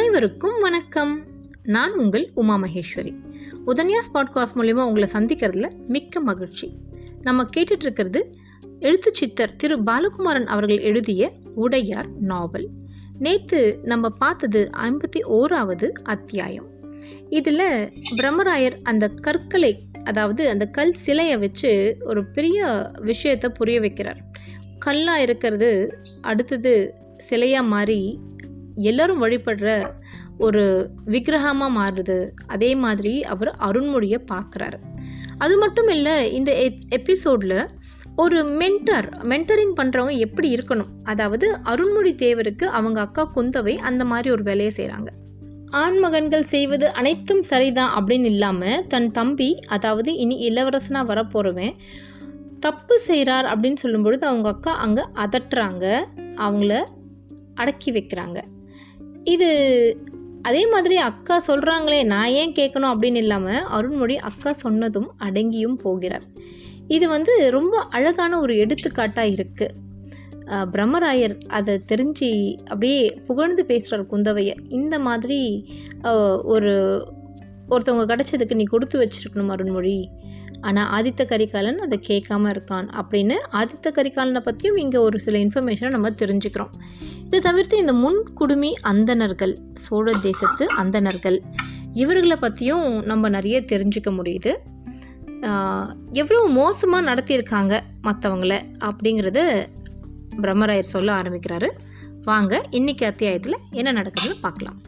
அனைவருக்கும் வணக்கம். நான் உங்கள் உமா மகேஸ்வரி. உதன்யாஸ் பாட்காஸ்ட் மூலிமா உங்களை சந்திக்கிறதுல மிக்க மகிழ்ச்சி. நம்ம கேட்டுட்ருக்கிறது இருக்கிறது சித்தர் திரு பாலகுமாரன் அவர்கள் எழுதிய உடையார் நாவல். நேற்று நம்ம பார்த்தது ஐம்பத்தி ஓராவது அத்தியாயம். இதில் பிரம்மராயர் அந்த கற்களை அதாவது அந்த கல் சிலையை வச்சு ஒரு பெரிய விஷயத்தை புரிய வைக்கிறார். கல்லாக இருக்கிறது அடுத்தது சிலையாக மாறி எல்லாரும் வழிபடுற ஒரு விக்கிரகமாக மாறுது. அதே மாதிரி அவர் அருண்மொழியை பார்க்குறாரு அது மட்டும் இல்லை இந்த எபிசோடில் ஒரு மென்டர் மென்டரிங் பண்ணுறவங்க எப்படி இருக்கணும்? அதாவது அருண்மொழி தேவருக்கு அவங்க அக்கா குந்தவை அந்த மாதிரி ஒரு வேலையை செய்கிறாங்க ஆண்மகன்கள் செய்வது அனைத்தும் சரிதான் அப்படின்னு இல்லாமல் தன் தம்பி அதாவது இனி இளவரசனாக வரப்போகிறவன் தப்பு செய்கிறார் அப்படின்னு சொல்லும்பொழுது அவங்க அக்கா அங்கே அதட்டுறாங்க. அவங்கள அடக்கி வைக்கிறாங்க. இது அதே மாதிரி அக்கா சொல்கிறாங்களே நான் ஏன் கேட்கணும் அப்படின்னு இல்லாமல் அருண்மொழி அக்கா சொன்னதும் அடங்கியும் போகிறார். இது வந்து ரொம்ப அழகான ஒரு எடுத்துக்காட்டாக இருக்குது பிரம்மராயர் அதை தெரிஞ்சு அப்படியே புகழ்ந்து பேசுகிறார் குந்தவையை. இந்த மாதிரி ஒரு ஒருத்தவங்க கிடச்சதுக்கு நீ கொடுத்து வச்சிருக்கணும் அருண்மொழி. ஆனால் ஆதித்த கரிகாலன் அதை கேட்காம இருக்கான் அப்படின்னு ஆதித்த கரிகாலனை பற்றியும் இங்கே ஒரு சில இன்ஃபர்மேஷனை நம்ம தெரிஞ்சுக்கிறோம். இதை தவிர்த்து இந்த முன் குடுமி அந்தணர்கள் சோழ தேசத்து அந்தணர்கள் இவர்களை பற்றியும் நம்ம நிறைய தெரிஞ்சுக்க முடியுது. எவ்வளோ மோசமாக நடத்தியிருக்காங்க மற்றவங்கள அப்படிங்கிறத பிரம்மராயர் சொல்ல ஆரம்பிக்கிறாரு. வாங்க இன்னைக்கு அத்தியாயத்தில் என்ன நடக்குதுன்னு பார்க்கலாம்.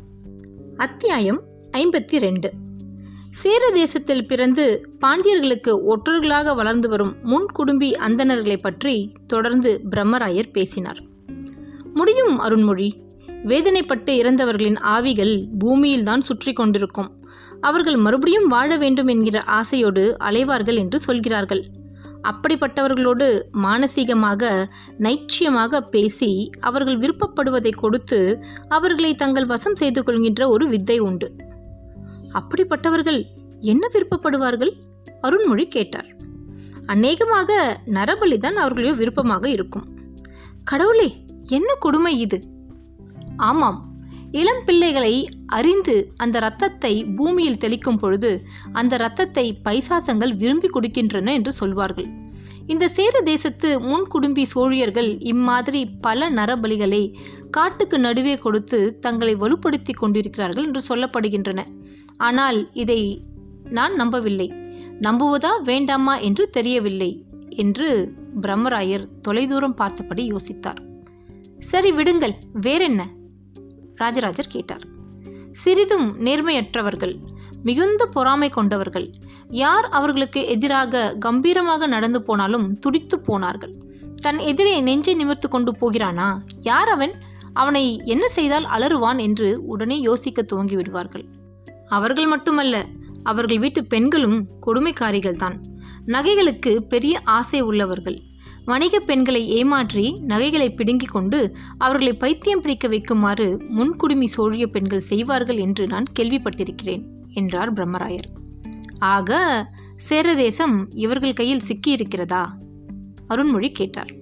அத்தியாயம் ஐம்பத்தி ரெண்டு. சேர தேசத்தில் பிறந்து பாண்டியர்களுக்கு ஒற்றர்களாக வளர்ந்து வரும் முன்குடும்பி அந்தணர்களை பற்றி தொடர்ந்து பிரம்மராயர் பேசினார். முடியும் அருண்மொழி. வேதனைப்பட்டு இறந்தவர்களின் ஆவிகள் பூமியில்தான் சுற்றி கொண்டிருக்கும். அவர்கள் மறுபடியும் வாழ வேண்டும் என்கிற ஆசையோடு அலைவார்கள் என்று சொல்கிறார்கள். அப்படிப்பட்டவர்களோடு மானசீகமாக நைச்சியமாக பேசி அவர்கள் விருப்பப்படுவதை கொடுத்து அவர்களை தங்கள் வசம் செய்து கொள்கின்ற ஒரு வித்தை உண்டு. அப்படிப்பட்டவர்கள் என்ன விருப்பப்படுவார்கள்? அருண்மொழி கேட்டார். அநேகமாக நரபலிதான் அவர்களையோ விருப்பமாக இருக்கும். கடவுளே என்ன கொடுமை இது? ஆமாம் இளம் பிள்ளைகளை அறிந்து அந்த இரத்தத்தை பூமியில் தெளிக்கும் பொழுது அந்த இரத்தத்தை பைசாசங்கள் விரும்பி கொடுக்கின்றன என்று சொல்வார்கள். இந்த சேர தேசத்து முன்குடும்பி சோழியர்கள் இம்மாதிரி பல நரபலிகளை காட்டுக்கு நடுவே கொடுத்து தங்களை வலுப்படுத்தி கொண்டிருக்கிறார்கள் என்று சொல்லப்படுகின்றன. ஆனால் இதை நான் நம்பவில்லை. நம்புவதா வேண்டாமா என்று தெரியவில்லை என்று பிரம்மராயர் தொலைதூரம் பார்த்தபடி யோசித்தார். சரி விடுங்கள். வேறென்ன? ராஜராஜர் கேட்டார். சிறிதும் நேர்மையற்றவர்கள் மிகுந்த பொறாமை கொண்டவர்கள் யார் அவர்களுக்கு எதிராக கம்பீரமாக நடந்து போனாலும் துடித்து போனார்கள். தன் எதிரே நெஞ்சை நிமிர்த்து கொண்டு போகிறானா? யார் அவன்? அவனை என்ன செய்தால் அலறுவான் என்று உடனே யோசிக்க துவங்கி விடுவார்கள் அவர்கள் மட்டுமல்ல அவர்கள் வீட்டு பெண்களும் கொடுமைக்காரிகள்தான். நகைகளுக்கு பெரிய ஆசை உள்ளவர்கள். வணிக பெண்களை ஏமாற்றி நகைகளை பிடுங்கிக் கொண்டு அவர்களை பைத்தியம் பிடிக்க வைக்குமாறு முன்குடுமி சோழிய பெண்கள் செய்வார்கள் என்று நான் கேள்விப்பட்டிருக்கிறேன் என்றார் பிரம்மராயர். ஆக சேரதேசம் இவர்கள் கையில் சிக்கியிருக்கிறதா? அருண்மொழி கேட்டார்.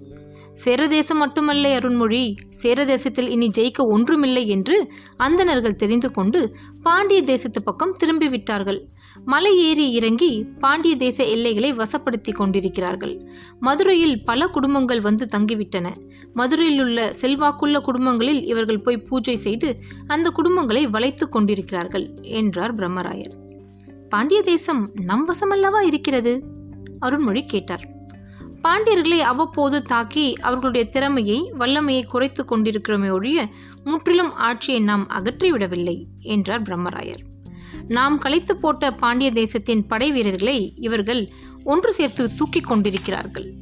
சேரதேசம் மட்டுமல்ல அருண்மொழி. சேரதேசத்தில் இனி ஜெயிக்க ஒன்றுமில்லை என்று அந்தணர்கள் தெரிந்து கொண்டு பாண்டிய தேசத்து பக்கம் திரும்பிவிட்டார்கள். மலை ஏறி இறங்கி பாண்டிய தேச எல்லைகளை வசப்படுத்தி கொண்டிருக்கிறார்கள். மதுரையில் பல குடும்பங்கள் வந்து தங்கிவிட்டன. மதுரையில் உள்ள செல்வாக்குள்ள குடும்பங்களில் இவர்கள் போய் பூஜை செய்து அந்த குடும்பங்களை வளைத்து கொண்டிருக்கிறார்கள் என்றார் பிரம்மராயர். பாண்டிய தேசம் நம் வசமல்லவா இருக்கிறது? அருண்மொழி கேட்டார். பாண்டியர்களை அவ்வப்போது தாக்கி அவர்களுடைய திறமையை வல்லமையை குறைத்து கொண்டிருக்கிறோமே ஒழிய முற்றிலும் ஆட்சியை நாம் அகற்றிவிடவில்லை என்றார் பிரம்மராயர். நாம் கலைத்து போட்ட பாண்டிய தேசத்தின் படை வீரர்களை இவர்கள் ஒன்று சேர்த்து தூக்கிக் கொண்டிருக்கிறார்கள்.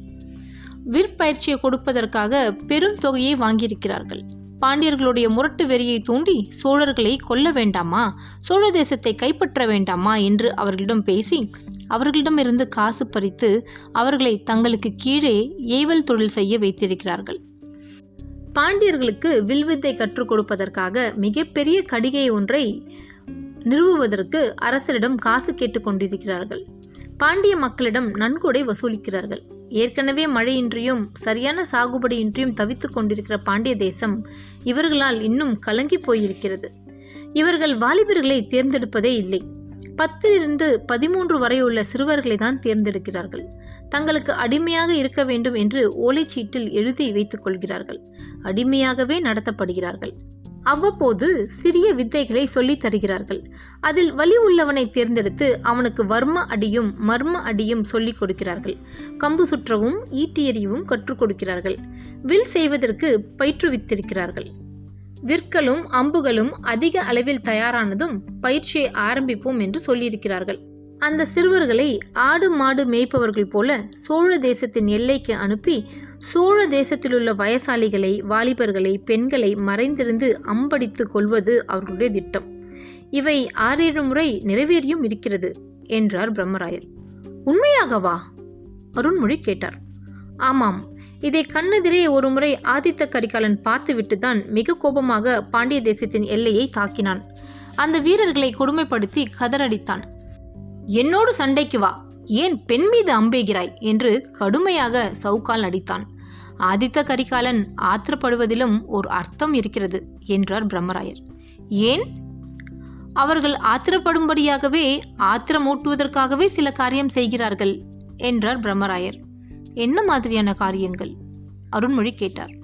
விற்பயிற்சியை கொடுப்பதற்காக பெரும் தொகையை வாங்கியிருக்கிறார்கள். பாண்டியர்களுடைய முரட்டு வெறியை தூண்டி சோழர்களை கொல்ல வேண்டாமா? சோழ தேசத்தை கைப்பற்ற வேண்டாமா? என்று அவர்களிடம் பேசி அவர்களிடமிருந்து காசு பறித்து அவர்களை தங்களுக்கு கீழே ஏவல் தொழில் செய்ய வைத்திருக்கிறார்கள். பாண்டியர்களுக்கு வில்வித்தை கற்றுக் கொடுப்பதற்காக மிகப்பெரிய கடிகை ஒன்றை நிறுவுவதற்கு அரசரிடம் காசு கேட்டுக்கொண்டிருக்கிறார்கள் பாண்டிய மக்களிடம் நன்கொடை வசூலிக்கிறார்கள். ஏற்கனவே மழையின்றியும் சரியான சாகுபடியின்றியும் தவித்துக் கொண்டிருக்கிற பாண்டிய தேசம் இவர்களால் இன்னும் கலங்கி போயிருக்கிறது. இவர்கள் வாலிபர்களை தேர்ந்தெடுப்பதே இல்லை. பத்திலிருந்து பதிமூன்று வரையுள்ள சிறுவர்களை தான் தேர்ந்தெடுக்கிறார்கள். தங்களுக்கு அடிமையாக இருக்க வேண்டும் என்று ஓலைச்சீட்டில் எழுதி வைத்துக் கொள்கிறார்கள். அடிமையாகவே நடத்தப்படுகிறார்கள். அவ்வப்போது சிறிய வித்தைகளை சொல்லித் தருகிறார்கள். அதில் வலி உள்ளவனை தேர்ந்தெடுத்து அவனுக்கு வர்ம அடியும் மர்ம அடியும் சொல்லிக் கொடுக்கிறார்கள். கம்பு சுற்றவும் ஈட்டி எறியவும் கற்றுக் கொடுக்கிறார்கள். வில் செய்வதற்கு பயிற்றுவித்திருக்கிறார்கள். விற்களும் அம்புகளும் அதிக அளவில் தயாரானதும் பயிற்சியை ஆரம்பிப்போம் என்று சொல்லியிருக்கிறார்கள். அந்த சிறுவர்களை ஆடு மாடு மேய்ப்பவர்கள் போல சோழ தேசத்தின் எல்லைக்கு அனுப்பி சோழ தேசத்திலுள்ள வயசாளிகளை வாலிபர்களை பெண்களை மறைந்திருந்து அம்படித்து கொள்வது அவர்களுடைய திட்டம். இவை ஆறேழு முறை நிறைவேறியும் இருக்கிறது என்றார் பிரம்மராயர். உண்மையாகவா? அருண்மொழி கேட்டார். ஆமாம் இதை கண்ணெதிரே ஒருமுறை ஆதித்த கரிகாலன் பார்த்துவிட்டு தான் மிக கோபமாக பாண்டிய தேசத்தின் எல்லையை தாக்கினான். அந்த வீரர்களை கொடுமைப்படுத்தி கதறடித்தான். என்னோடு சண்டைக்கு வா. ஏன் பெண் மீது அம்பேகிறாய்? என்று கடுமையாக சவுக்கால் அடித்தான் ஆதித்த கரிகாலன் ஆத்திரப்படுவதிலும் ஒரு அர்த்தம் இருக்கிறது என்றார் பிரம்மராயர். ஏன்? அவர்கள் ஆத்திரப்படும்படியாகவே ஆத்திரமூட்டுவதற்காகவே சில காரியம் செய்கிறார்கள் என்றார் பிரம்மராயர். என்ன மாதிரியான காரியங்கள்? அருண்மொழி கேட்டார்.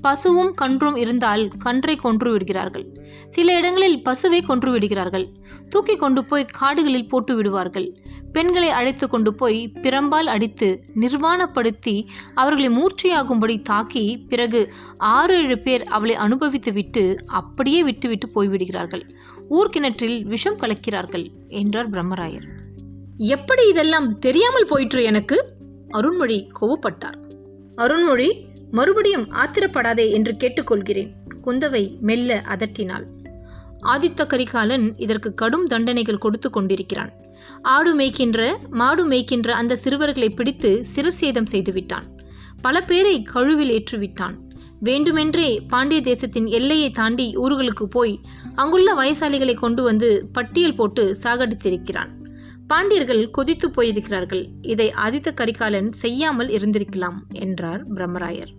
பசுவும் கன்றும் இருந்தால் கன்றை கொன்று விடுகிறார்கள். சில இடங்களில் பசுவை கொன்று விடுகிறார்கள். தூக்கி கொண்டு போய் காடுகளில் போட்டு விடுவார்கள். பெண்களை அழைத்து கொண்டு போய் பிரம்பால் அடித்து நிர்வாணப்படுத்தி அவர்களை மூர்ச்சையாகும்படி தாக்கி பிறகு ஆறு ஏழு பேர் அவளை அனுபவித்து விட்டு அப்படியே விட்டுவிட்டு போய்விடுகிறார்கள் ஊர்கிணற்றில் விஷம் கலக்கிறார்கள் என்றார் பிரம்மராயர். எப்படி இதெல்லாம் தெரியாமல் போயிற்று எனக்கு? அருண்மொழி கோவப்பட்டார். அருண்மொழி மறுபடியும் ஆத்திரப்படாதே என்று கேட்டுக்கொள்கிறேன். குந்தவை மெல்ல அதட்டினாள். ஆதித்த கரிகாலன் இதற்கு கடும் தண்டனைகள் கொடுத்து கொண்டிருக்கிறான். ஆடு மேய்க்கின்ற மாடு மேய்க்கின்ற அந்த சிறுவர்களை பிடித்து சிரசேதம் செய்துவிட்டான். பல பேரை கழுவில் ஏற்றுவிட்டான். வேண்டுமென்றே பாண்டிய தேசத்தின் எல்லையை தாண்டி ஊர்களுக்கு போய் அங்குள்ள வயசாளிகளை கொண்டு வந்து பட்டியல் போட்டு சாகடித்திருக்கிறான். பாண்டியர்கள் கொதித்து போயிருக்கிறார்கள். இதை ஆதித்த கரிகாலன் செய்யாமல் இருந்திருக்கலாம் என்றார் பிரம்மராயர்.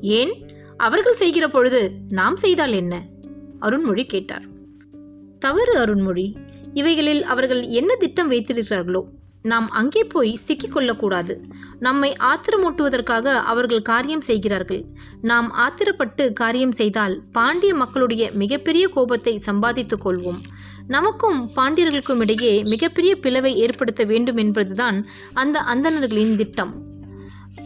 ஏன்? அவர்கள் செய்கிற பொழுது நாம் செய்தால் என்ன? அருண்மொழி கேட்டார். தவறு அருண்மொழி. இவைகளில் அவர்கள் என்ன திட்டம் வைத்திருக்கிறார்களோ நாம் அங்கே போய் சிக்கிக்கொள்ளக்கூடாது நம்மை ஆத்திரமூட்டுவதற்காக அவர்கள் காரியம் செய்கிறார்கள். நாம் ஆத்திரப்பட்டு காரியம் செய்தால் பாண்டிய மக்களுடைய மிகப்பெரிய கோபத்தை சம்பாதித்துக் கொள்வோம். நமக்கும் பாண்டியர்களுக்கும் இடையே மிகப்பெரிய பிளவை ஏற்படுத்த வேண்டும் என்பதுதான் அந்த அந்தணர்களின் திட்டம்.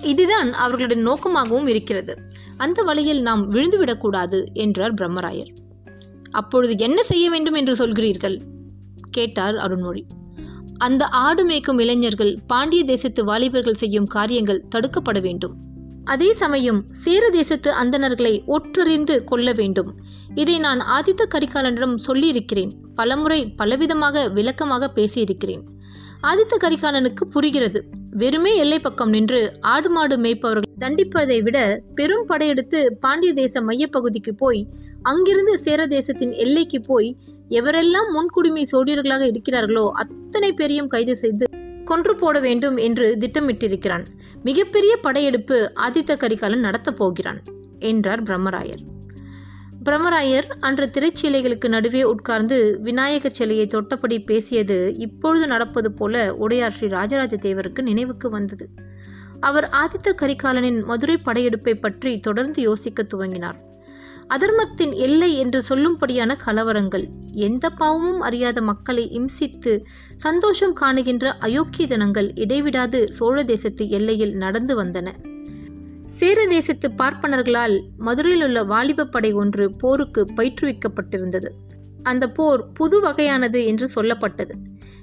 இதுதான் அவர்களுடைய நோக்கமாகவும் இருக்கிறது. அந்த வழியில் நாம் விழுந்துவிடக்கூடாது என்றார் பிரம்மராயர். அப்பொழுது என்ன செய்ய வேண்டும் என்று சொல்கிறீர்கள்? கேட்டார் அருண்மொழி அந்த ஆடு மேய்க்கும் இளைஞர்கள் பாண்டிய தேசத்து வாலிபர்கள் செய்யும் காரியங்கள் தடுக்கப்பட வேண்டும். அதே சமயம் சேர தேசத்து அந்தணர்களை ஒற்றறிந்து கொள்ள வேண்டும். இதை நான் ஆதித்த கரிகாலனிடம் சொல்லியிருக்கிறேன். பலமுறை பலவிதமாக விளக்கமாக பேசியிருக்கிறேன். ஆதித்த கரிகாலனுக்கு புரிகிறது. வெறுமே எல்லை பக்கம் நின்று ஆடு மாடு மேய்ப்பவர்கள் தண்டிப்பதை விட பெரும் படையெடுத்து பாண்டிய தேச மையப்பகுதிக்கு போய் அங்கிருந்து சேர தேசத்தின் எல்லைக்கு போய் எவரெல்லாம் முன்குடிமை சோடியர்களாக இருக்கிறார்களோ அத்தனை பேரையும் கைது செய்து கொன்று போட வேண்டும் என்று திட்டமிட்டிருக்கிறான். மிகப்பெரிய படையெடுப்பு ஆதித்த கரிகாலன் நடத்தப் போகிறான் என்றார் பிரம்மராயர். பிரம்மராயர் அன்று திரைச்சீலைகளுக்கு நடுவே உட்கார்ந்து விநாயகர் சிலையை தொட்டபடி பேசியது இப்பொழுது நடப்பது போல உடையார் ஸ்ரீ ராஜராஜ தேவருக்கு நினைவுக்கு வந்தது. அவர் ஆதித்த கரிகாலனின் மதுரை படையெடுப்பை பற்றி தொடர்ந்து யோசிக்க துவங்கினார். அதர்மத்தின் எல்லை என்று சொல்லும்படியான கலவரங்கள். எந்த பாவமும் அறியாத மக்களை இம்சித்து சந்தோஷம் காணுகின்ற அயோக்கிய தினங்கள் இடைவிடாது சோழ தேசத்து எல்லையில் நடந்து வந்தன. சேர தேசத்து பார்ப்பனர்களால் மதுரையில் உள்ள வாலிப படை ஒன்று போருக்கு பயிற்றுவிக்கப்பட்டிருந்தது. அந்த போர் புது வகையானது என்று சொல்லப்பட்டது.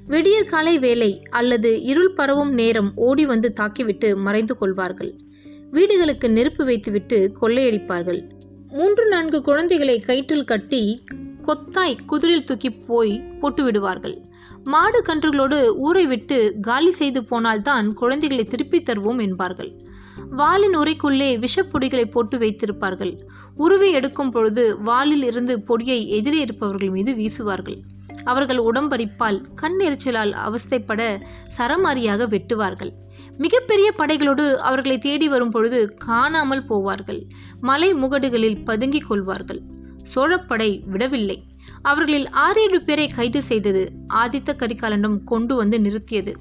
விடியற் காலை வேலை அல்லது இருள் பரவும் நேரம் ஓடி வந்து தாக்கிவிட்டு மறைந்து கொள்வார்கள். வீடுகளுக்கு நெருப்பு வைத்துவிட்டு கொள்ளையடிப்பார்கள். மூன்று நான்கு குழந்தைகளை கயிற்றில் கட்டி கொத்தாய் குதிரில் தூக்கி போய் போட்டு விடுவார்கள். மாடு கன்றுகளோடு ஊரை விட்டு காலி செய்து போனால்தான் குழந்தைகளை திருப்பித் தருவோம் என்பார்கள். வாலின் உரைக்குள்ளே விஷப்பொடிகளை போட்டு வைத்திருப்பார்கள். உருவை எடுக்கும் பொழுது வாலில் இருந்து பொடியை எதிரே இருப்பவர்கள் மீது வீசுவார்கள். அவர்கள் உடம்பரிப்பால் கண்ணெரிச்சலால் அவஸ்தைப்பட சரமாரியாக வெட்டுவார்கள். மிகப்பெரிய படைகளோடு அவர்களை தேடி வரும் பொழுது காணாமல் போவார்கள். மலை முகடுகளில் பதுங்கிக் கொள்வார்கள். சோழப்படை விடவில்லை. அவர்களில் ஆறேழு பேரை கைது செய்தது ஆதித்த கரிகாலனும் கொண்டு வந்து நிறுத்தியது.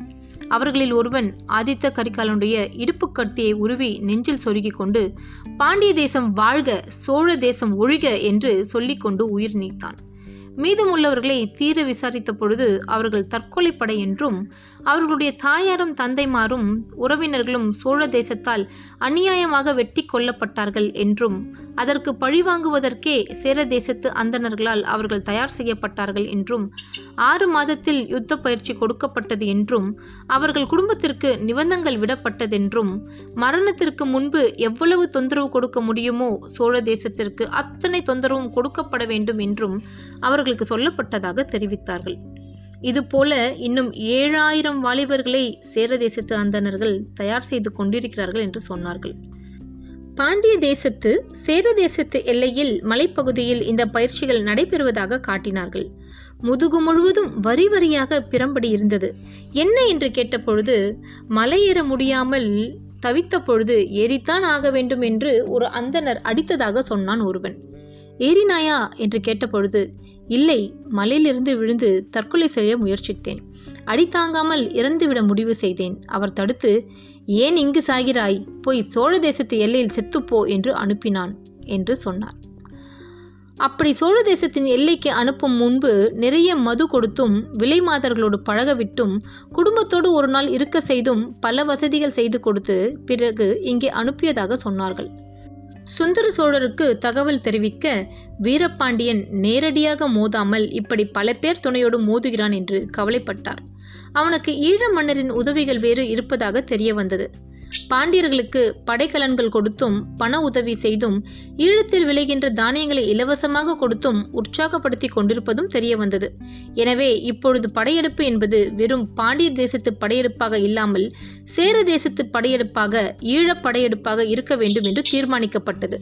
அவர்களில் ஒருவன் ஆதித்த கரிகாலனுடைய இடுப்பு கத்தியை உருவி நெஞ்சில் சொருகிக் கொண்டு பாண்டிய தேசம் வாழ்க சோழ தேசம் ஒழிக என்று சொல்லிக்கொண்டு உயிர் நீத்தான். மீதமுள்ளவர்களை தீர விசாரித்த பொழுது அவர்கள் தற்கொலை படை என்றும் அவர்களுடைய தாயாரும் தந்தைமாரும் உறவினர்களும் சோழ தேசத்தால் அநியாயமாக வெட்டி கொல்லப்பட்டார்கள் என்றும் அதற்கு பழிவாங்குவதற்கே சேர தேசத்து அந்தணர்களால் அவர்கள் தயார் செய்யப்பட்டார்கள் என்றும் ஆறு மாதத்தில் யுத்த பயிற்சி கொடுக்கப்பட்டது என்றும் அவர்கள் குடும்பத்திற்கு நிபந்தங்கள் விடப்பட்டதென்றும் மரணத்திற்கு முன்பு எவ்வளவு தொந்தரவு கொடுக்க முடியுமோ சோழ தேசத்திற்கு அத்தனை தொந்தரவும் கொடுக்கப்பட வேண்டும் என்றும் அவர்களுக்கு சொல்லப்பட்டதாக தெரிவித்தார்கள். இதுபோல இன்னும் ஏழாயிரம் வாலிபர்களை சேர தேசத்து அந்தணர்கள் தயார் செய்து கொண்டிருக்கிறார்கள் என்று சொன்னார்கள். பாண்டிய தேசத்து சேர தேசத்து எல்லையில் மலைப்பகுதியில் இந்த பயிற்சிகள் நடைபெறுவதாக காட்டினார்கள். முதுகு முழுவதும் வரி வரியாக பிறம்படி இருந்தது. என்ன என்று கேட்டபொழுது மலையேற முடியாமல் தவித்த பொழுது ஏறித்தான் ஆக வேண்டும் என்று ஒரு அந்தணர் அடித்ததாக சொன்னான் ஒருவன். ஏறினாயா? என்று கேட்டபொழுது இல்லை மலையிலிருந்து விழுந்து தற்கொலை செய்ய முயற்சித்தேன். அடி தாங்காமல் இறந்துவிட முடிவு செய்தேன். அவர் தடுத்து ஏன் இங்கு சாகிறாய்? போய் சோழ தேசத்து எல்லையில் செத்துப்போ என்று அனுப்பினான் என்று சொன்னார். அப்படி சோழ தேசத்தின் எல்லைக்கு அனுப்பும் முன்பு நிறைய மது கொடுத்தும் விலை மாதர்களோடு பழகவிட்டும் குடும்பத்தோடு ஒரு நாள் இருக்க செய்தும் பல வசதிகள் செய்து கொடுத்து பிறகு இங்கே அனுப்பியதாக சொன்னார்கள். சுந்தர சோழருக்கு தகவல் தெரிவிக்க வீரபாண்டியன் நேரடியாக மோதாமல் இப்படி பல பேர் துணையோடு மோதுகிறான் என்று கவலைப்பட்டார். அவனுக்கு ஈழ மன்னரின் உதவிகள் வேறு இருப்பதாக தெரிய வந்தது. பாண்டியர்களுக்கு படைக்கலன்கள் கொடுத்தும் பண உதவி செய்தும் ஈழத்தில் விளைகின்ற தானியங்களை இலவசமாக கொடுத்தும் உற்சாகப்படுத்தி கொண்டிருப்பதும் தெரிய வந்தது எனவே இப்பொழுது படையெடுப்பு என்பது வெறும் பாண்டியர் தேசத்து படையெடுப்பாக இல்லாமல் சேர தேசத்து படையெடுப்பாக ஈழப் படையெடுப்பாக இருக்க வேண்டும் என்று தீர்மானிக்கப்பட்டது.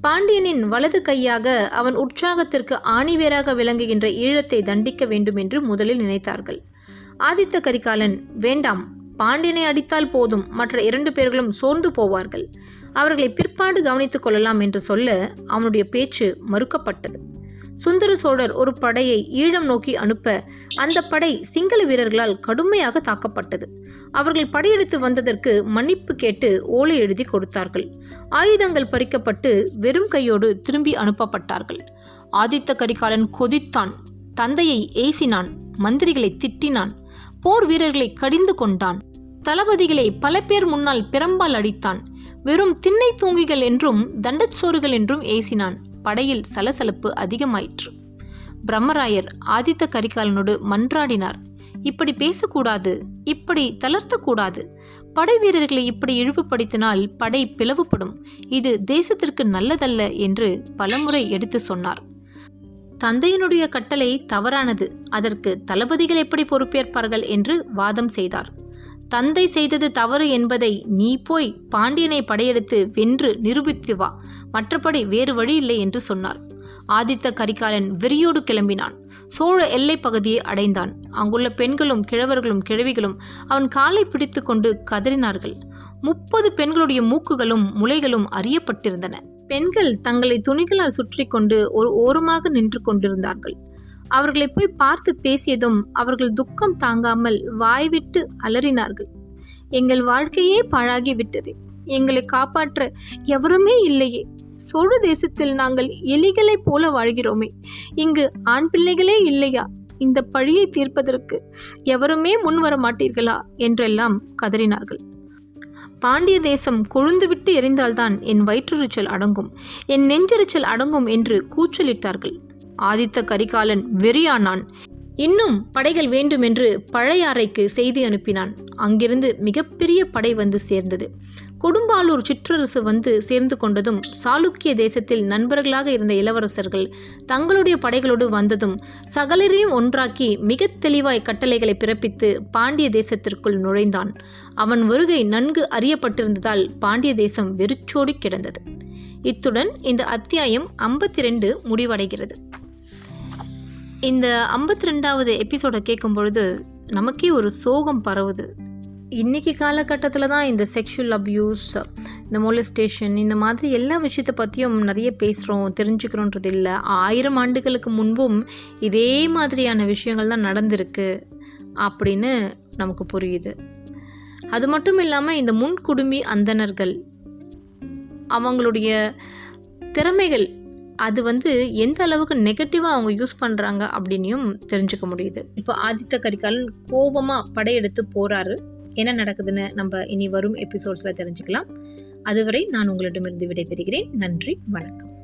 பாண்டியனின் வலது கையாக அவன் உற்சாகத்திற்கு ஆணிவேராக விளங்குகின்ற ஈழத்தை தண்டிக்க வேண்டும் என்று முதலில் நினைத்தார்கள். ஆதித்த கரிகாலன் வேண்டாம் பாண்டியனை அடித்தால் போதும். மற்ற இரண்டு பேர்களும் சோர்ந்து போவார்கள். அவர்களை பிற்பாடு கவனித்துக் கொள்ளலாம் என்று சொல்ல அவனுடைய பேச்சு மறுக்கப்பட்டது. சுந்தர சோழர் ஒரு படையை ஈழம் நோக்கி அனுப்ப அந்த படை சிங்கள வீரர்களால் கடுமையாக தாக்கப்பட்டது. அவர்கள் படையெடுத்து வந்ததற்கு மன்னிப்பு கேட்டு ஓலை எழுதி கொடுத்தார்கள். ஆயுதங்கள் பறிக்கப்பட்டு வெறும் கையோடு திரும்பி அனுப்பப்பட்டார்கள். ஆதித்த கரிகாலன் கொதித்தான். தந்தையை ஏசினான். மந்திரிகளை திட்டினான். போர் வீரர்களை கடிந்து கொண்டான். தளபதிகளை பல பேர் முன்னால் பிரம்பால் அடித்தான். வெறும் திண்ணை தூங்கிகள் என்றும் தண்டச்சோறுகள் என்றும் ஏசினான். படையில் சலசலப்பு அதிகமாயிற்று. பிரம்மராயர் ஆதித்த கரிகாலனோடு மன்றாடினார். இப்படி பேசக்கூடாது இப்படி தளர்த்தக்கூடாது. படை வீரர்களை இப்படி இழிவுபடுத்தினால் படை பிளவுபடும். இது தேசத்திற்கு நல்லதல்ல என்று பலமுறை எடுத்து சொன்னார். தந்தையினுடைய கட்டளை தவறானது. அதற்கு தளபதிகள் எப்படி பொறுப்பேற்பார்கள் என்று வாதம் செய்தார். தந்தை செய்தது தவறு என்பதை நீ போய் பாண்டியனை படையெடுத்து வென்று நிரூபித்து வா. மற்றபடி வேறு வழி இல்லை என்று சொன்னார் ஆதித்த கரிகாலன் வெறியோடு கிளம்பினான். சோழ எல்லைப் பகுதியை அடைந்தான். அங்குள்ள பெண்களும் கிழவர்களும் கிழவிகளும் அவன் காலை பிடித்து கொண்டு கதறினார்கள். முப்பது பெண்களுடைய மூக்குகளும் முளைகளும் அறியப்பட்டிருந்தன. பெண்கள் தங்களை துணிகளால் சுற்றி கொண்டு ஒரு ஓரமாக நின்று கொண்டிருந்தார்கள். அவர்களை போய் பார்த்து பேசியதும் அவர்கள் துக்கம் தாங்காமல் வாய்விட்டு அலறினார்கள். எங்கள் வாழ்க்கையே பாழாகி விட்டது. எங்களை காப்பாற்ற எவருமே இல்லையே. சோழ தேசத்தில் நாங்கள் எலிகளைப் போல வாழ்கிறோமே. இங்கு ஆண் பிள்ளைகளே இல்லையா? இந்த பழியை தீர்ப்பதற்கு எவருமே முன்வர மாட்டீர்களா? என்றெல்லாம் கதறினார்கள். பாண்டிய தேசம் கொழுந்துவிட்டு எரிந்தால்தான் என் வயிற்றுச்சல் அடங்கும். என் நெஞ்செரிச்சல் அடங்கும் என்று கூச்சலிட்டார்கள். ஆதித்த கரிகாலன் வெறியானான். இன்னும் படைகள் வேண்டுமென்று பழையாறைக்கு செய்தி அனுப்பினான். அங்கிருந்து மிகப்பெரிய படை வந்து சேர்ந்தது. கொடும்பாலூர் சிற்றரசு வந்து சேர்ந்து கொண்டதும் சாளுக்கிய தேசத்தில் நண்பர்களாக இருந்த இளவரசர்கள் தங்களுடைய படைகளோடு வந்ததும் சகலரையும் ஒன்றாக்கி மிக தெளிவாய் கட்டளைகளை பிறப்பித்து பாண்டிய தேசத்திற்குள் நுழைந்தான். அவன் வருகை நன்கு அறியப்பட்டிருந்ததால் பாண்டிய தேசம் வெறிச்சோடி கிடந்தது. இத்துடன் இந்த அத்தியாயம் ஐம்பத்தி ரெண்டு முடிவடைகிறது. இந்த ஐம்பத்தி ரெண்டாவது எபிசோடை கேட்கும் பொழுது நமக்கே ஒரு சோகம் பரவுது. இன்றைக்கி காலகட்டத்தில் தான் இந்த செக்ஷுவல் அப்யூஸ் இந்த மோலஸ்டேஷன் இந்த மாதிரி எல்லா விஷயத்தை பற்றியும் நிறைய பேசுகிறோம் தெரிஞ்சுக்கிறோன்றது இல்லை. ஆயிரம் ஆண்டுகளுக்கு முன்பும் இதே மாதிரியான விஷயங்கள் தான் நடந்திருக்கு அப்படின்னு நமக்கு புரியுது. அது மட்டும் இல்லாமல் இந்த முன்குடுமி அந்தணர்கள் அவங்களுடைய திறமைகள் அது வந்து எந்த அளவுக்கு நெகட்டிவாக அவங்க யூஸ் பண்ணுறாங்க அப்படின்னும் தெரிஞ்சுக்க முடியுது. இப்போ ஆதித்த கரிகாலன் கோவமாக படையெடுத்து போகிறாரு என்ன நடக்குதுன்னு நம்ம இனி வரும் எபிசோட்ஸில் தெரிஞ்சுக்கலாம். அதுவரை நான் உங்களிடமிருந்து விடைபெறுகிறேன். நன்றி வணக்கம்.